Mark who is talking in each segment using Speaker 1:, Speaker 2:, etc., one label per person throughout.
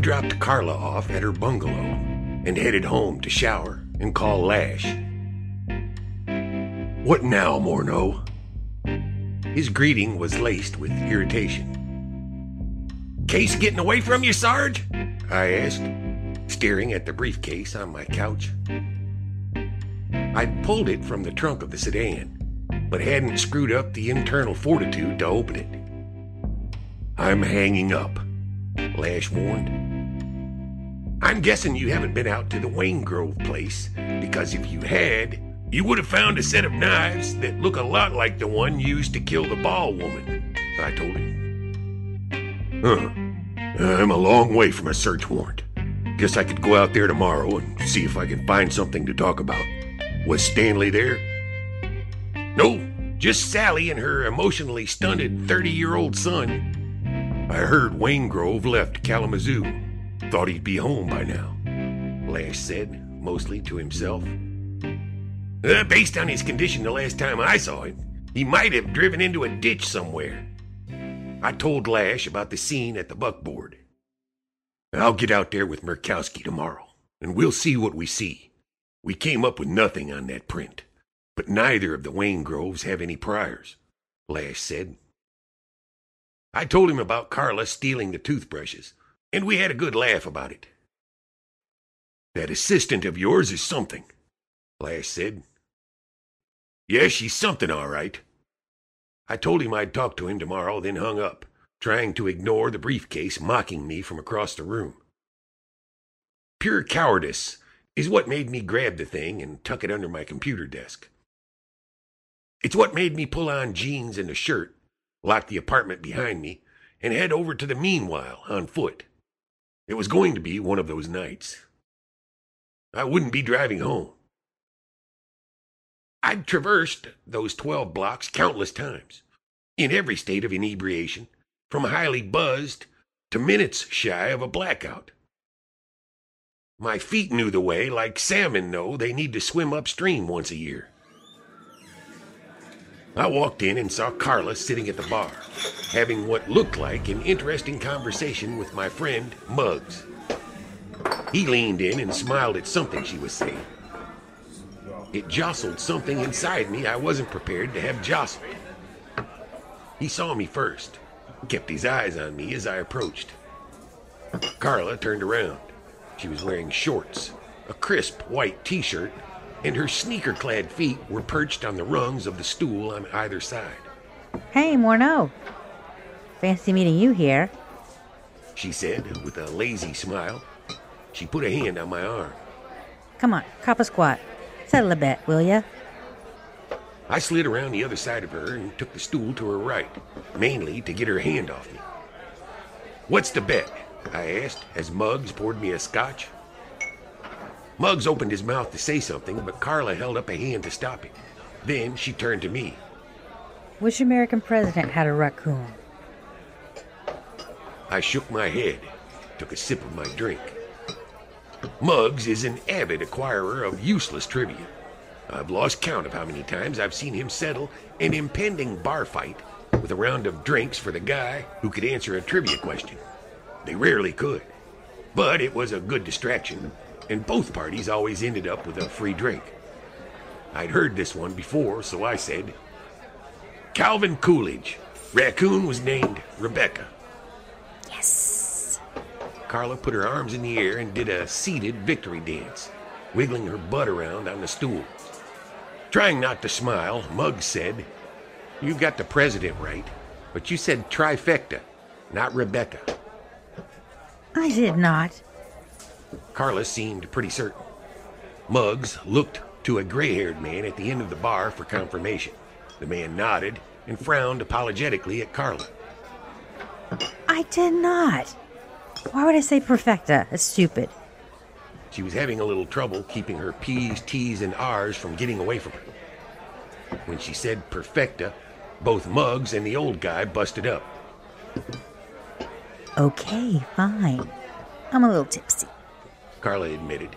Speaker 1: dropped Carla off at her bungalow and headed home to shower and call Lash. What now, Morneau? His greeting was laced with irritation. Case getting away from you, Sarge? I asked, staring at the briefcase on my couch. I pulled it from the trunk of the sedan, but hadn't screwed up the internal fortitude to open it. I'm hanging up, Lash warned. I'm guessing you haven't been out to the Wayne Grove place, because if you had, you would have found a set of knives that look a lot like the one used to kill the ball woman, I told him. Huh. I'm a long way from a search warrant. Guess I could go out there tomorrow and see if I can find something to talk about. Was Stanley there? No, just Sally and her emotionally stunted 30 year old son. I heard Wayne Grove left Kalamazoo. Thought he'd be home by now. Lash said, mostly to himself. Uh, based on his condition the last time I saw him, he might have driven into a ditch somewhere. I told Lash about the scene at the buckboard. I'll get out there with Murkowski tomorrow, and we'll see what we see. We came up with nothing on that print, but neither of the Wayne Groves have any priors, Lash said. I told him about Carla stealing the toothbrushes, and we had a good laugh about it. That assistant of yours is something, Lash said. Yes, she's something, all right. I told him I'd talk to him tomorrow, then hung up, trying to ignore the briefcase mocking me from across the room. Pure cowardice is what made me grab the thing and tuck it under my computer desk. It's what made me pull on jeans and a shirt, lock the apartment behind me, and head over to the meanwhile on foot. It was going to be one of those nights. I wouldn't be driving home. I'd traversed those 12 blocks countless times, in every state of inebriation, from highly buzzed to minutes shy of a blackout. My feet knew the way like salmon know they need to swim upstream once a year. I walked in and saw Carla sitting at the bar, having what looked like an interesting conversation with my friend Muggs. He leaned in and smiled at something she was saying. It jostled something inside me I wasn't prepared to have jostled. He saw me first, kept his eyes on me as I approached. Carla turned around. She was wearing shorts, a crisp white t shirt, and her sneaker clad feet were perched on the rungs of the stool on either side.
Speaker 2: Hey, Morneau. Fancy meeting you here.
Speaker 1: She said with a lazy smile. She put a hand on my arm.
Speaker 2: Come on, cop a squat. Settle a bet, will ya?
Speaker 1: I slid around the other side of her and took the stool to her right, mainly to get her hand off me. What's the bet? I asked as Muggs poured me a scotch. Muggs opened his mouth to say something, but Carla held up a hand to stop him. Then she turned to me.
Speaker 2: Which American president had a raccoon?
Speaker 1: I shook my head, took a sip of my drink. Muggs is an avid acquirer of useless trivia. I've lost count of how many times I've seen him settle an impending bar fight with a round of drinks for the guy who could answer a trivia question. They rarely could. But it was a good distraction, and both parties always ended up with a free drink. I'd heard this one before, so I said, Calvin Coolidge. Raccoon was named Rebecca.
Speaker 2: Yes.
Speaker 1: Carla put her arms in the air and did a seated victory dance, wiggling her butt around on the stool. Trying not to smile, Muggs said, You got the president right, but you said trifecta, not Rebecca.
Speaker 2: I did not.
Speaker 1: Carla seemed pretty certain. Muggs looked to a gray haired man at the end of the bar for confirmation. The man nodded and frowned apologetically at Carla.
Speaker 2: I did not. Why would I say perfecta? It's stupid.
Speaker 1: She was having a little trouble keeping her P's, T's, and R's from getting away from her. When she said perfecta, both Muggs and the old guy busted up.
Speaker 2: Okay, fine. I'm a little tipsy.
Speaker 1: Carla admitted,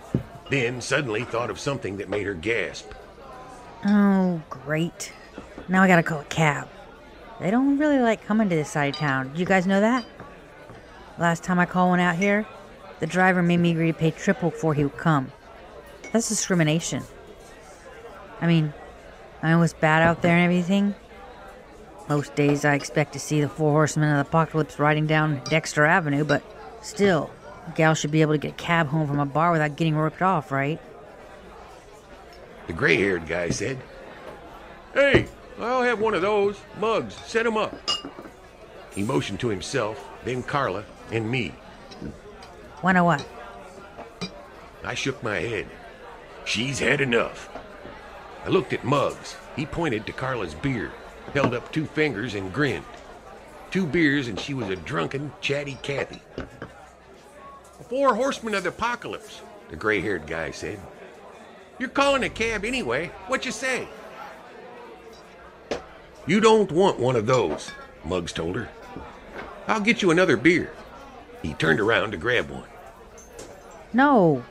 Speaker 1: then suddenly thought of something that made her gasp.
Speaker 2: Oh, great. Now I gotta call a cab. They don't really like coming to this side of town. Did you guys know that? Last time I called one out here, The driver made me agree to pay triple before he would come. That's discrimination. I mean, I know it's bad out there and everything. Most days I expect to see the four horsemen of the apocalypse riding down Dexter Avenue, but still, gal should be able to get a cab home from a bar without getting ripped off, right?
Speaker 1: The gray haired guy said, Hey, I'll have one of those. Muggs, set 'em up. He motioned to himself, then Carla, and me.
Speaker 2: Wanna what?
Speaker 1: I shook my head. She's had enough. I looked at Muggs. He pointed to Carla's beer, held up two fingers, and grinned. Two beers, and she was a drunken, chatty Cathy. The four horsemen of the apocalypse, the gray haired guy said. You're calling a cab anyway. What you say? You don't want one of those, Muggs told her. I'll get you another beer. He turned around to grab one.
Speaker 2: No,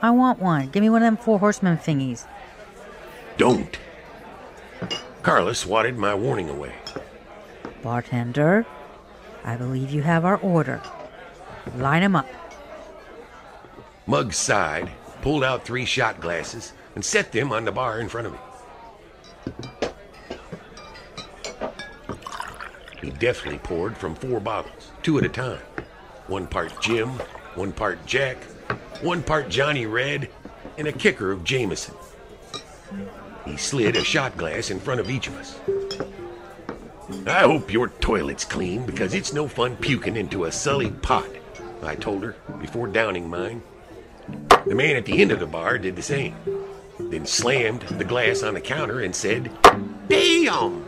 Speaker 2: I want one. Give me one of them four horsemen thingies.
Speaker 1: Don't. Carla swatted my warning away.
Speaker 2: Bartender, I believe you have our order. Line 'em up.
Speaker 1: Muggs sighed, pulled out three shot glasses, and set them on the bar in front of me. He deftly poured from four bottles, two at a time. One part Jim, one part Jack, one part Johnny Red, and a kicker of Jameson. He slid a shot glass in front of each of us. I hope your toilet's clean because it's no fun puking into a sullied pot, I told her before downing mine. The man at the end of the bar did the same, then slammed the glass on the counter and said, Damn!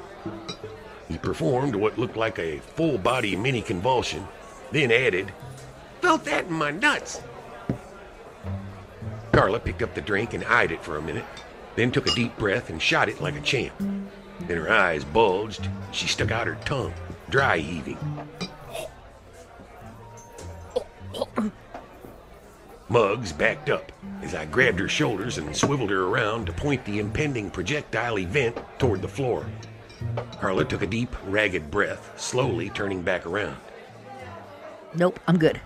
Speaker 1: He performed what looked like a full body mini convulsion, then added, Felt that in my nuts. Carla picked up the drink and eyed it for a minute, then took a deep breath and shot it like a champ. Then her eyes bulged. She stuck out her tongue, dry heaving. Muggs backed up as I grabbed her shoulders and swiveled her around to point the impending projectile event toward the floor. Carla took a deep, ragged breath, slowly turning back around.
Speaker 2: Nope, I'm good.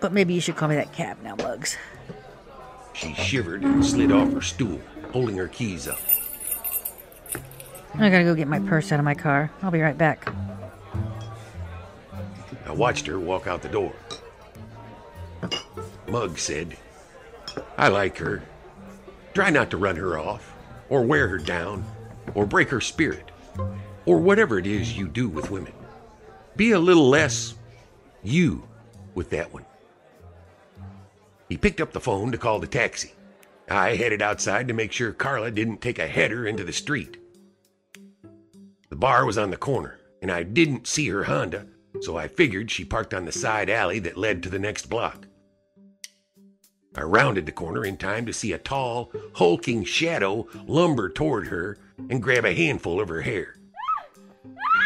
Speaker 2: But maybe you should call me that cab now, Muggs.
Speaker 1: She shivered and slid off her stool, holding her keys up.
Speaker 2: I gotta go get my purse out of my car. I'll be right back.
Speaker 1: I watched her walk out the door. Muggs said, I like her. Try not to run her off, or wear her down, or break her spirit, or whatever it is you do with women. Be a little less you with that one. He picked up the phone to call the taxi. I headed outside to make sure Carla didn't take a header into the street. The bar was on the corner, and I didn't see her Honda, so I figured she parked on the side alley that led to the next block. I rounded the corner in time to see a tall, hulking shadow lumber toward her and grab a handful of her hair.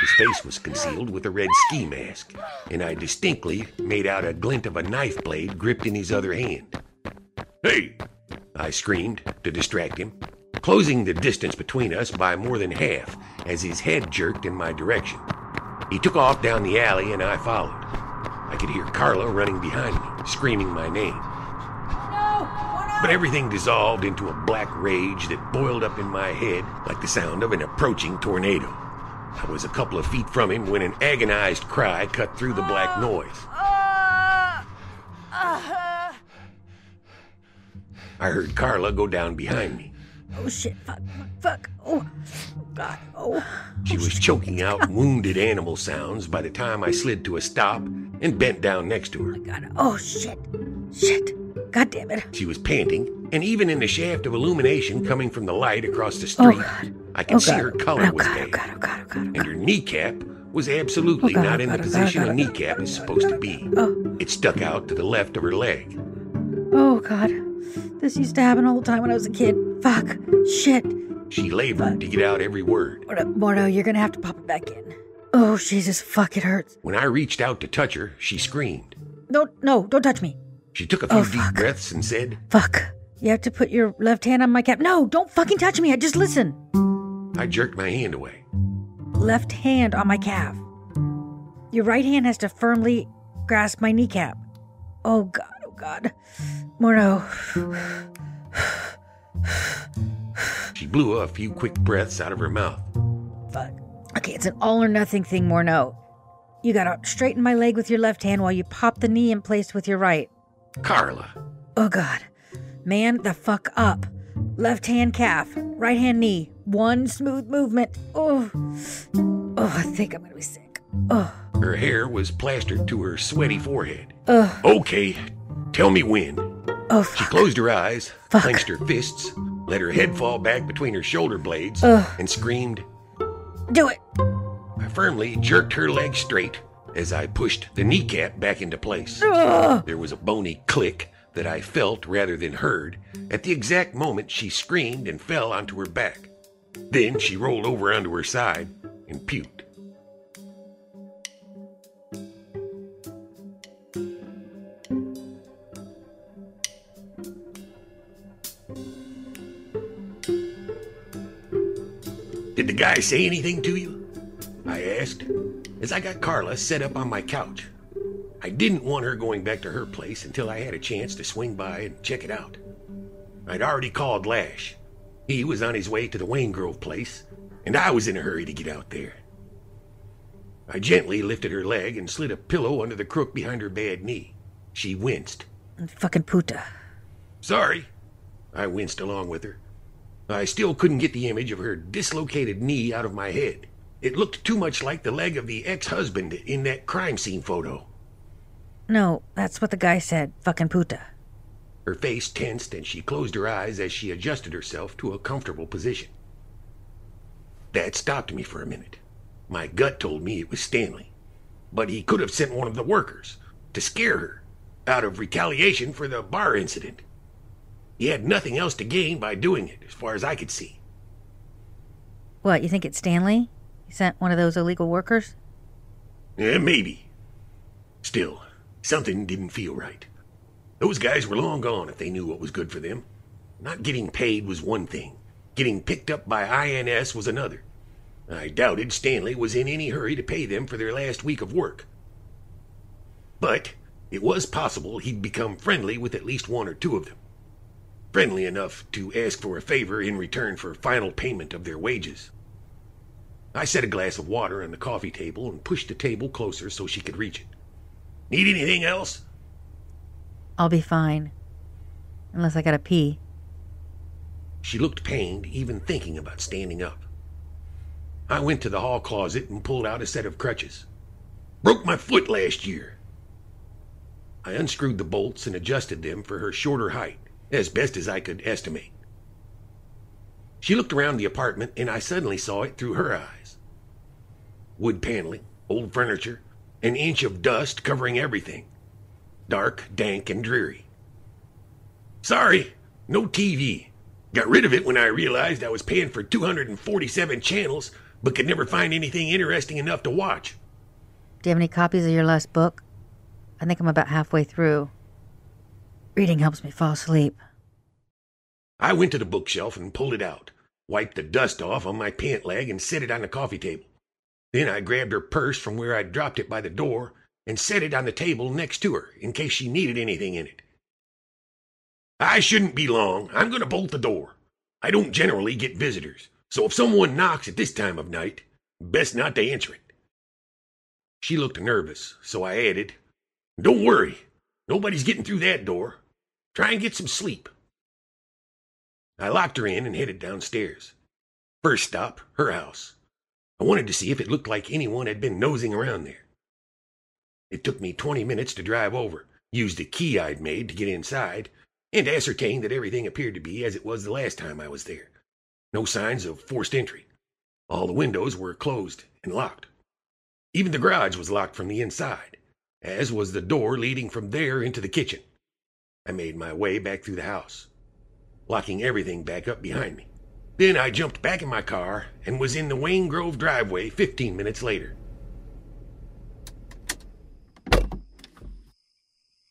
Speaker 1: His face was concealed with a red ski mask, and I distinctly made out a glint of a knife blade gripped in his other hand. Hey! I screamed to distract him, closing the distance between us by more than half as his head jerked in my direction. He took off down the alley, and I followed. I could hear Carla running behind me, screaming my name. But everything dissolved into a black rage that boiled up in my head like the sound of an approaching tornado. I was a couple of feet from him when an agonized cry cut through the black noise. I heard Carla go down behind me.
Speaker 2: Oh shit, fuck, fuck, oh, God, oh.
Speaker 1: She was choking out wounded animal sounds by the time I slid to a stop and bent down next to her.
Speaker 2: Oh, God, oh shit, shit, God damn it.
Speaker 1: She was panting, and even in the shaft of illumination coming from the light across the oh, street,
Speaker 2: God.
Speaker 1: I could
Speaker 2: Oh,
Speaker 1: see
Speaker 2: God.
Speaker 1: her color
Speaker 2: Oh,
Speaker 1: was
Speaker 2: oh,
Speaker 1: bad.
Speaker 2: God, oh, God, oh, God, oh,
Speaker 1: and her kneecap was absolutely
Speaker 2: Oh, God,
Speaker 1: not
Speaker 2: oh,
Speaker 1: in the
Speaker 2: God, oh,
Speaker 1: position oh,
Speaker 2: God,
Speaker 1: a
Speaker 2: oh,
Speaker 1: kneecap is supposed to be.
Speaker 2: Oh.
Speaker 1: It stuck out to the left of her leg.
Speaker 2: Oh, God. This used to happen all the time when I was a kid. Fuck. Shit.
Speaker 1: She labored to get out every word.
Speaker 2: Mordo, Mordo, you're gonna have to pop it back in. Oh, Jesus, fuck, it hurts.
Speaker 1: When I reached out to touch her, she screamed.
Speaker 2: No, no, don't touch me.
Speaker 1: She took a oh, few
Speaker 2: Oh,
Speaker 1: deep
Speaker 2: fuck.
Speaker 1: breaths and said,
Speaker 2: Fuck. You have to put your left hand on my cap. No, don't fucking touch me. I just listen.
Speaker 1: I jerked my hand away.
Speaker 2: Left hand on my calf. Your right hand has to firmly grasp my kneecap. Oh God, oh God. Morneau.
Speaker 1: She blew a few quick breaths out of her mouth.
Speaker 2: Fuck. Okay, it's an all or nothing thing, Morneau. You gotta straighten my leg with your left hand while you pop the knee in place with your right.
Speaker 1: Carla,
Speaker 2: Oh God. Man, the fuck up. Left hand calf, right hand knee. One smooth movement. Oh. Oh, I think I'm gonna be sick. Oh.
Speaker 1: her hair was plastered to her sweaty forehead.
Speaker 2: Ugh.
Speaker 1: Okay, tell me when.
Speaker 2: Oh,
Speaker 1: She closed her eyes,
Speaker 2: Fuck.
Speaker 1: clenched her fists, let her head fall back between her shoulder blades,
Speaker 2: Ugh.
Speaker 1: and screamed.
Speaker 2: Do it.
Speaker 1: I firmly jerked her leg straight as I pushed the kneecap back into place.
Speaker 2: Ugh.
Speaker 1: There was a bony click that I felt rather than heard at the exact moment she screamed and fell onto her back. Then she rolled over onto her side and puked. Did the guy say anything to you? I asked as I got Carla set up on my couch. I didn't want her going back to her place until I had a chance to swing by and check it out. I'd already called Lash. He was on his way to the Wayne Grove place, and I was in a hurry to get out there. I gently lifted her leg and slid a pillow under the crook behind her bad knee. She winced.
Speaker 2: Fucking puta.
Speaker 1: Sorry. I winced along with her. I still couldn't get the image of her dislocated knee out of my head. It looked too much like the leg of the ex husband in that crime scene photo.
Speaker 2: No, that's what the guy said. Fucking puta.
Speaker 1: Her face tensed and she closed her eyes as she adjusted herself to a comfortable position. That stopped me for a minute. My gut told me it was Stanley. But he could have sent one of the workers to scare her out of retaliation for the bar incident. He had nothing else to gain by doing it, as far as I could see.
Speaker 2: What, you think it's Stanley? He sent one of those illegal workers?
Speaker 1: Eh, maybe. Still, something didn't feel right. Those guys were long gone if they knew what was good for them. Not getting paid was one thing. Getting picked up by INS was another. I doubted Stanley was in any hurry to pay them for their last week of work. But it was possible he'd become friendly with at least one or two of them. Friendly enough to ask for a favor in return for final payment of their wages. I set a glass of water on the coffee table and pushed the table closer so she could reach it. Need anything else?
Speaker 2: I'll be fine. Unless I gotta pee.
Speaker 1: She looked pained, even thinking about standing up. I went to the hall closet and pulled out a set of crutches. Broke my foot last year. I unscrewed the bolts and adjusted them for her shorter height, as best as I could estimate. She looked around the apartment, and I suddenly saw it through her eyes. Wood paneling, old furniture, an inch of dust covering everything. Dark, dank, and dreary. Sorry, no TV. Got rid of it when I realized I was paying for 247 channels, but could never find anything interesting enough to watch.
Speaker 2: Do you have any copies of your last book? I think I'm about halfway through. Reading helps me fall asleep.
Speaker 1: I went to the bookshelf and pulled it out, wiped the dust off on my pant leg, and set it on the coffee table. Then I grabbed her purse from where I'd dropped it by the door and set it on the table next to her in case she needed anything in it. I shouldn't be long. I'm going to bolt the door. I don't generally get visitors, so if someone knocks at this time of night, best not to answer it. She looked nervous, so I added, Don't worry. Nobody's getting through that door. Try and get some sleep. I locked her in and headed downstairs. First stop, her house. I wanted to see if it looked like anyone had been nosing around there. It took me 20 minutes to drive over, use the key I'd made to get inside, and ascertain that everything appeared to be as it was the last time I was there. No signs of forced entry. All the windows were closed and locked. Even the garage was locked from the inside, as was the door leading from there into the kitchen. I made my way back through the house, locking everything back up behind me. Then I jumped back in my car and was in the Wayne Grove driveway 15 minutes later.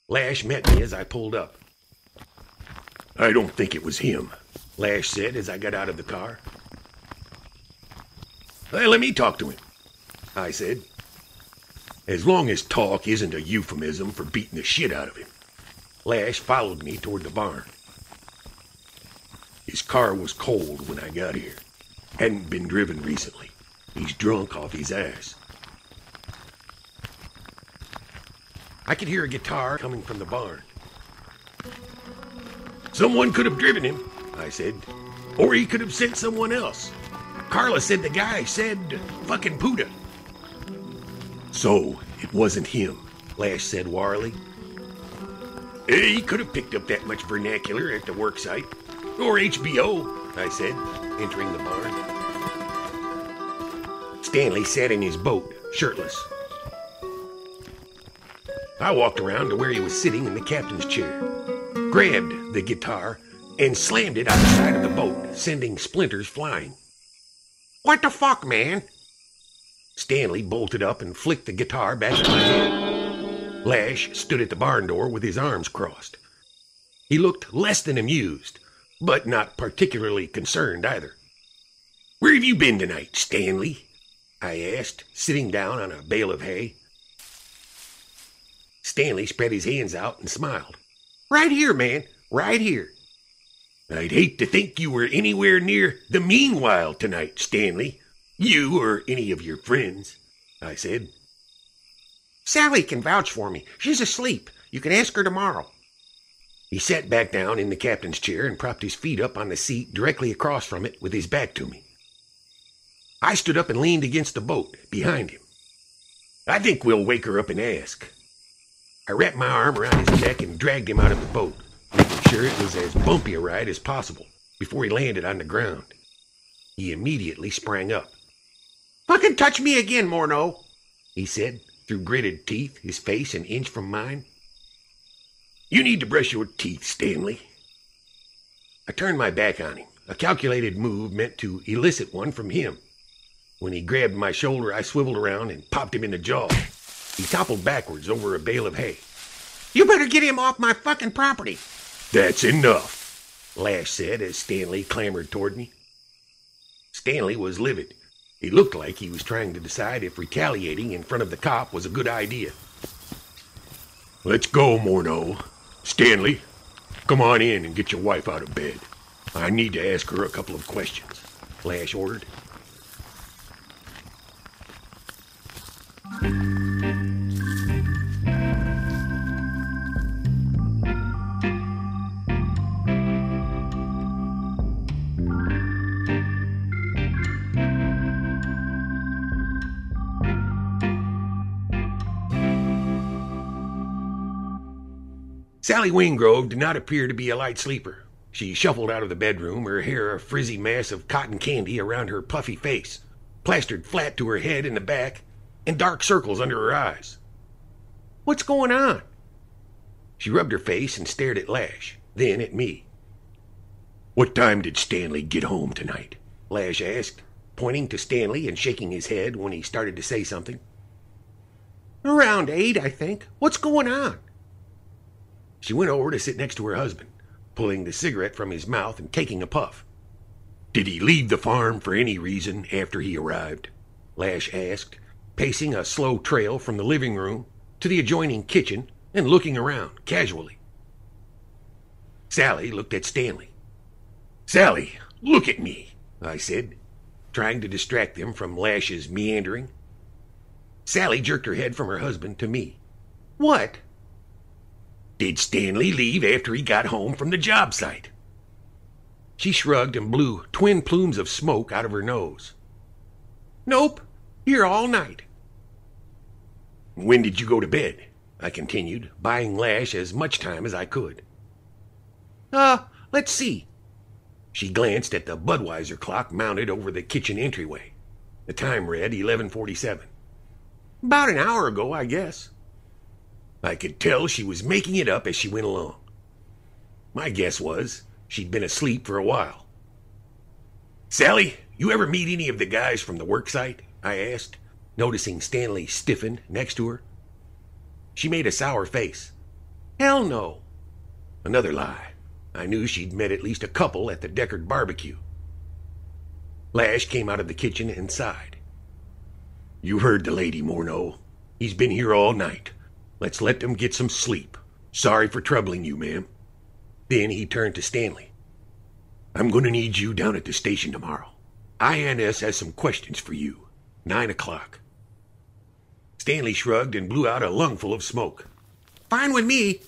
Speaker 1: Lash met me as I pulled up. I don't think it was him, Lash said as I got out of the car. Hey, let me talk to him, I said. As long as talk isn't a euphemism for beating the shit out of him. Lash followed me toward the barn. His car was cold when I got here. Hadn't been driven recently. He's drunk off his ass. I could hear a guitar coming from the barn. Someone could have driven him, I said. Or he could have sent someone else. Carla said the guy said fucking puta. So, it wasn't him, Lash said warily. He could have picked up that much vernacular at the worksite. Or HBO, I said, entering the barn. Stanley sat in his boat, shirtless. I walked around to where he was sitting in the captain's chair, grabbed the guitar, and slammed it on the side of the boat, sending splinters flying. What the fuck, man? Stanley bolted up and flicked the guitar back at my head. Lash stood at the barn door with his arms crossed. He looked less than amused, but not particularly concerned either. Where have you been tonight, Stanley? I asked, sitting down on a bale of hay. Stanley spread his hands out and smiled. Right here, man, right here. I'd hate to think you were anywhere near the meanwhile tonight, Stanley. You or any of your friends, I said. Sally can vouch for me. She's asleep. You can ask her tomorrow. He sat back down in the captain's chair and propped his feet up on the seat directly across from it with his back to me. I stood up and leaned against the boat behind him. I think we'll wake her up and ask. I wrapped my arm around his neck and dragged him out of the boat, making sure it was as bumpy a ride as possible before he landed on the ground. He immediately sprang up. Fucking touch me again, Morneau, he said, through gritted teeth, his face an inch from mine. You need to brush your teeth, Stanley. I turned my back on him, a calculated move meant to elicit one from him. When he grabbed my shoulder, I swiveled around and popped him in the jaw. He toppled backwards over a bale of hay. You better get him off my fucking property. That's enough, Lash said as Stanley clambered toward me. Stanley was livid. He looked like he was trying to decide if retaliating in front of the cop was a good idea. Let's go, Morneau. Stanley, come on in and get your wife out of bed. I need to ask her a couple of questions, Lash ordered. Sally Wingrove did not appear to be a light sleeper. She shuffled out of the bedroom, her hair a frizzy mass of cotton candy around her puffy face, plastered flat to her head and the back, and dark circles under her eyes. What's going on? She rubbed her face and stared at Lash, then at me. What time did Stanley get home tonight? Lash asked, pointing to Stanley and shaking his head when he started to say something. Around eight, I think. What's going on? She went over to sit next to her husband, pulling the cigarette from his mouth and taking a puff. Did he leave the farm for any reason after he arrived? Lash asked, pacing a slow trail from the living room to the adjoining kitchen and looking around casually. Sally looked at Stanley. Sally, look at me, I said, trying to distract them from Lash's meandering. Sally jerked her head from her husband to me. What? Did Stanley leave after he got home from the job site? She shrugged and blew twin plumes of smoke out of her nose. Nope, here all night. When did you go to bed? I continued, buying Lash as much time as I could. Uh, let's see. She glanced at the Budweiser clock mounted over the kitchen entryway. The time read 11:47. About an hour ago, I guess. I could tell she was making it up as she went along. My guess was she'd been asleep for a while. Sally, you ever meet any of the guys from the worksite? I asked, noticing Stanley stiffen next to her. She made a sour face. Hell no. Another lie. I knew she'd met at least a couple at the Deckard barbecue. Lash came out of the kitchen and sighed. You heard the lady, Morneau. He's been here all night. Let's let them get some sleep. Sorry for troubling you, ma'am. Then he turned to Stanley. I'm going to need you down at the station tomorrow. INS has some questions for you. Nine o'clock. Stanley shrugged and blew out a lungful of smoke. Fine with me.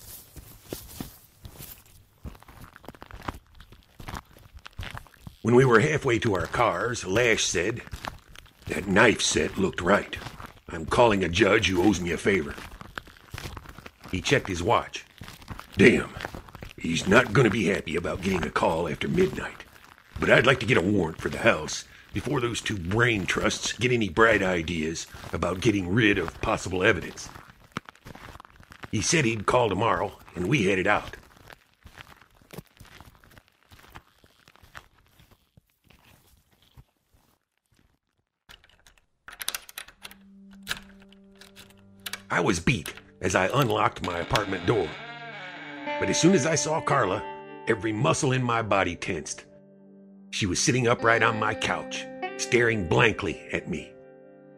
Speaker 1: When we were halfway to our cars, Lash said, That knife set looked right. I'm calling a judge who owes me a favor. He checked his watch. Damn, he's not to be happy about getting a call after midnight. But I'd like to get a warrant for the house before those two brain trusts get any bright ideas about getting rid of possible evidence. He said he'd call tomorrow, and we headed out. I was beat as I unlocked my apartment door. But as soon as I saw Carla, every muscle in my body tensed. She was sitting upright on my couch, staring blankly at me.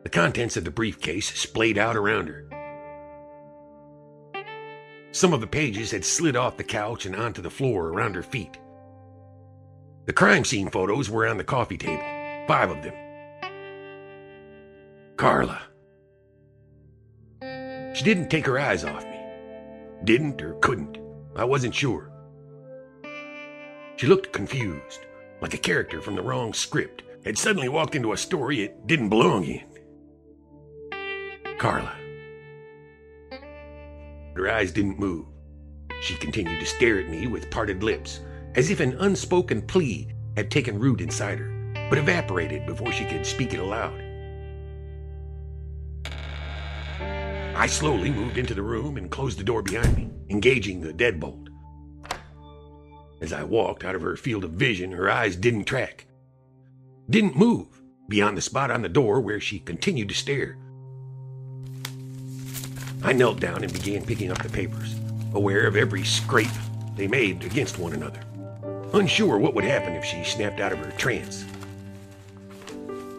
Speaker 1: The contents of the briefcase splayed out around her. Some of the pages had slid off the couch and onto the floor around her feet. The crime scene photos were on the coffee table, five of them. Carla. She didn't take her eyes off me. Didn't or couldn't. I wasn't sure. She looked confused, like a character from the wrong script had suddenly walked into a story it didn't belong in. Carla. Her eyes didn't move. She continued to stare at me with parted lips, as if an unspoken plea had taken root inside her, but evaporated before she could speak it aloud. I slowly moved into the room and closed the door behind me, engaging the deadbolt. As I walked out of her field of vision, her eyes didn't track, didn't move beyond the spot on the door where she continued to stare. I knelt down and began picking up the papers, aware of every scrape they made against one another, unsure what would happen if she snapped out of her trance.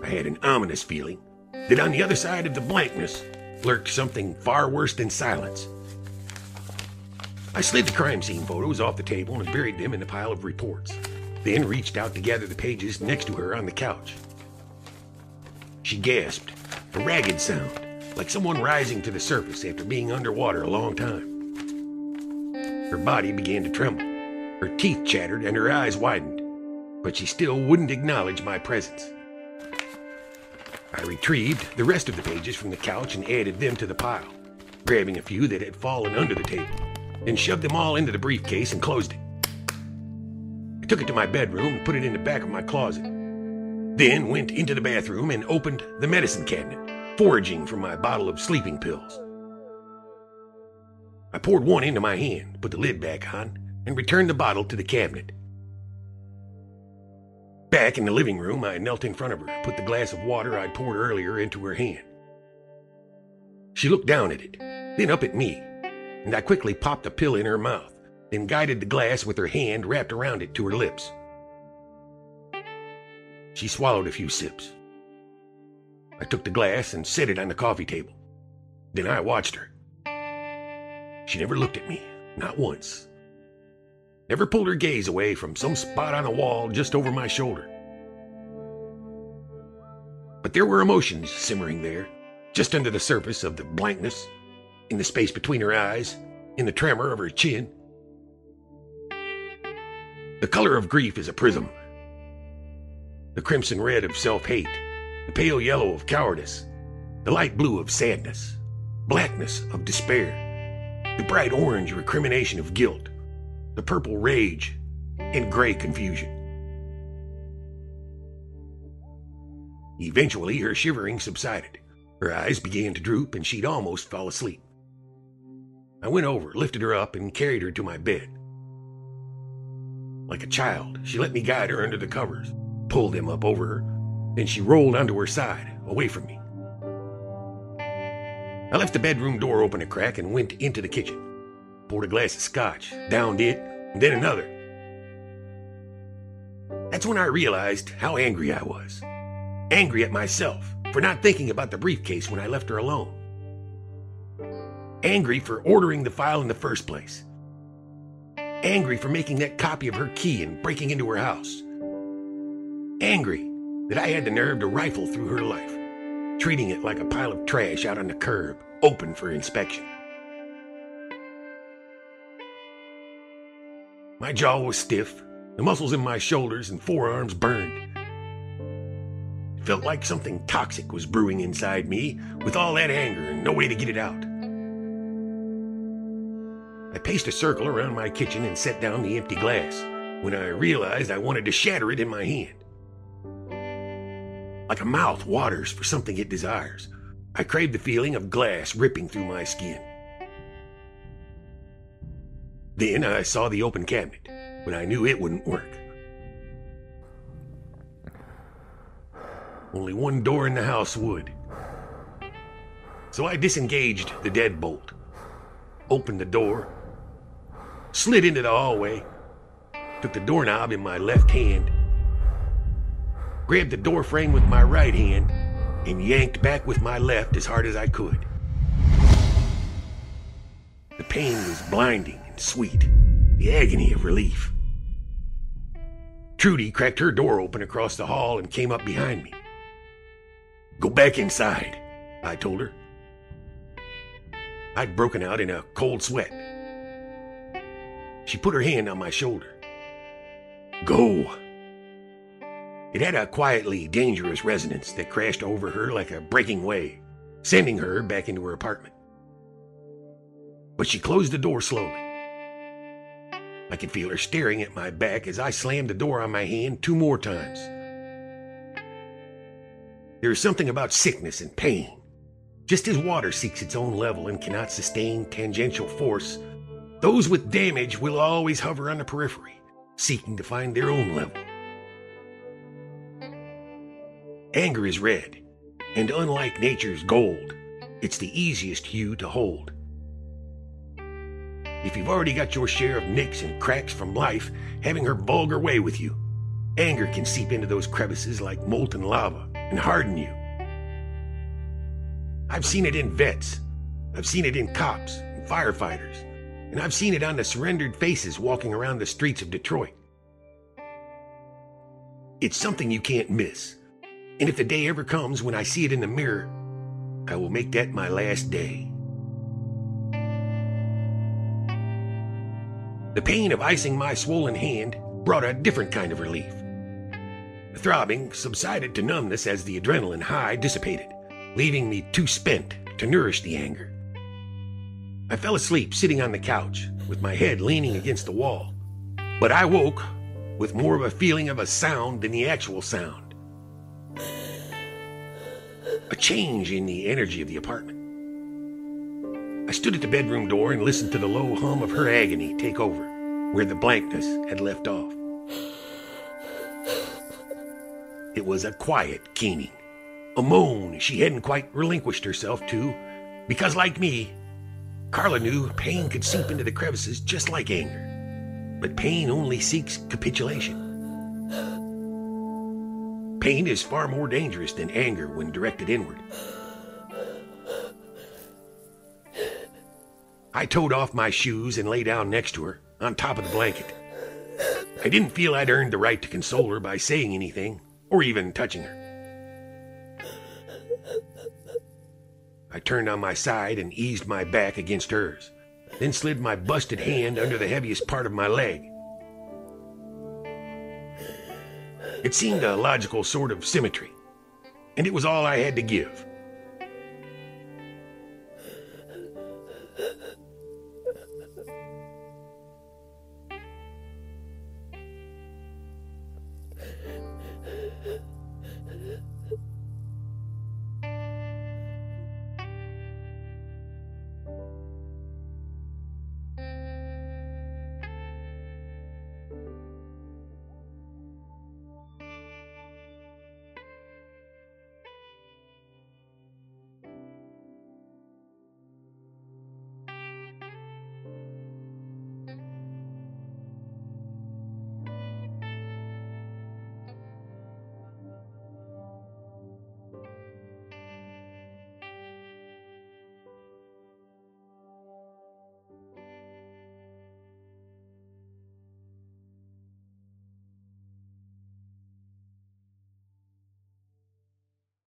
Speaker 1: I had an ominous feeling that on the other side of the blankness lurked something far worse than silence. I slid the crime scene photos off the table and buried them in the pile of reports, then reached out to gather the pages next to her on the couch. She gasped, a ragged sound, like someone rising to the surface after being underwater a long time. Her body began to tremble, her teeth chattered, and her eyes widened, but she still wouldn't acknowledge my presence. I retrieved the rest of the pages from the couch and added them to the pile, grabbing a few that had fallen under the table, and shoved them all into the briefcase and closed it. I took it to my bedroom and put it in the back of my closet. Then went into the bathroom and opened the medicine cabinet, foraging for my bottle of sleeping pills. I poured one into my hand, put the lid back on, and returned the bottle to the cabinet. Back in the living room, I knelt in front of her, put the glass of water I'd poured earlier into her hand. She looked down at it, then up at me, and I quickly popped a pill in her mouth, then guided the glass with her hand wrapped around it to her lips. She swallowed a few sips. I took the glass and set it on the coffee table. Then I watched her. She never looked at me, not once never pulled her gaze away from some spot on the wall just over my shoulder. But there were emotions simmering there, just under the surface of the blankness, in the space between her eyes, in the tremor of her chin. The color of grief is a prism. The crimson red of self hate, the pale yellow of cowardice, the light blue of sadness, blackness of despair, the bright orange recrimination of guilt, the purple rage, and gray confusion. Eventually, her shivering subsided. Her eyes began to droop, and she'd almost fall asleep. I went over, lifted her up, and carried her to my bed. Like a child, she let me guide her under the covers, pulled them up over her, then she rolled onto her side, away from me. I left the bedroom door open a crack and went into the kitchen poured a glass of scotch, downed it, and then another. That's when I realized how angry I was. Angry at myself for not thinking about the briefcase when I left her alone. Angry for ordering the file in the first place. Angry for making that copy of her key and breaking into her house. Angry that I had the nerve to rifle through her life, treating it like a pile of trash out on the curb, open for inspection. My jaw was stiff, the muscles in my shoulders and forearms burned. It felt like something toxic was brewing inside me with all that anger and no way to get it out. I paced a circle around my kitchen and set down the empty glass when I realized I wanted to shatter it in my hand. Like a mouth waters for something it desires, I craved the feeling of glass ripping through my skin. Then I saw the open cabinet, but I knew it wouldn't work. Only one door in the house would. So I disengaged the deadbolt, opened the door, slid into the hallway, took the doorknob in my left hand, grabbed the door frame with my right hand, and yanked back with my left as hard as I could. The pain was blinding and sweet, the agony of relief. Trudy cracked her door open across the hall and came up behind me. Go back inside, I told her. I'd broken out in a cold sweat. She put her hand on my shoulder. Go. It had a quietly dangerous resonance that crashed over her like a breaking wave, sending her back into her apartment. But she closed the door slowly. I could feel her staring at my back as I slammed the door on my hand two more times. There is something about sickness and pain. Just as water seeks its own level and cannot sustain tangential force, those with damage will always hover on the periphery, seeking to find their own level. Anger is red, and unlike nature's gold, it's the easiest hue to hold. If you've already got your share of nicks and cracks from life having her vulgar way with you, anger can seep into those crevices like molten lava and harden you. I've seen it in vets, I've seen it in cops and firefighters, and I've seen it on the surrendered faces walking around the streets of Detroit. It's something you can't miss. And if the day ever comes when I see it in the mirror, I will make that my last day. The pain of icing my swollen hand brought a different kind of relief. The throbbing subsided to numbness as the adrenaline high dissipated, leaving me too spent to nourish the anger. I fell asleep sitting on the couch with my head leaning against the wall, but I woke with more of a feeling of a sound than the actual sound. A change in the energy of the apartment. I stood at the bedroom door and listened to the low hum of her agony take over where the blankness had left off. It was a quiet keening, a moan she hadn't quite relinquished herself to, because, like me, Carla knew pain could seep into the crevices just like anger. But pain only seeks capitulation. Pain is far more dangerous than anger when directed inward. I towed off my shoes and lay down next to her, on top of the blanket. I didn't feel I'd earned the right to console her by saying anything, or even touching her. I turned on my side and eased my back against hers, then slid my busted hand under the heaviest part of my leg. It seemed a logical sort of symmetry, and it was all I had to give. coisas.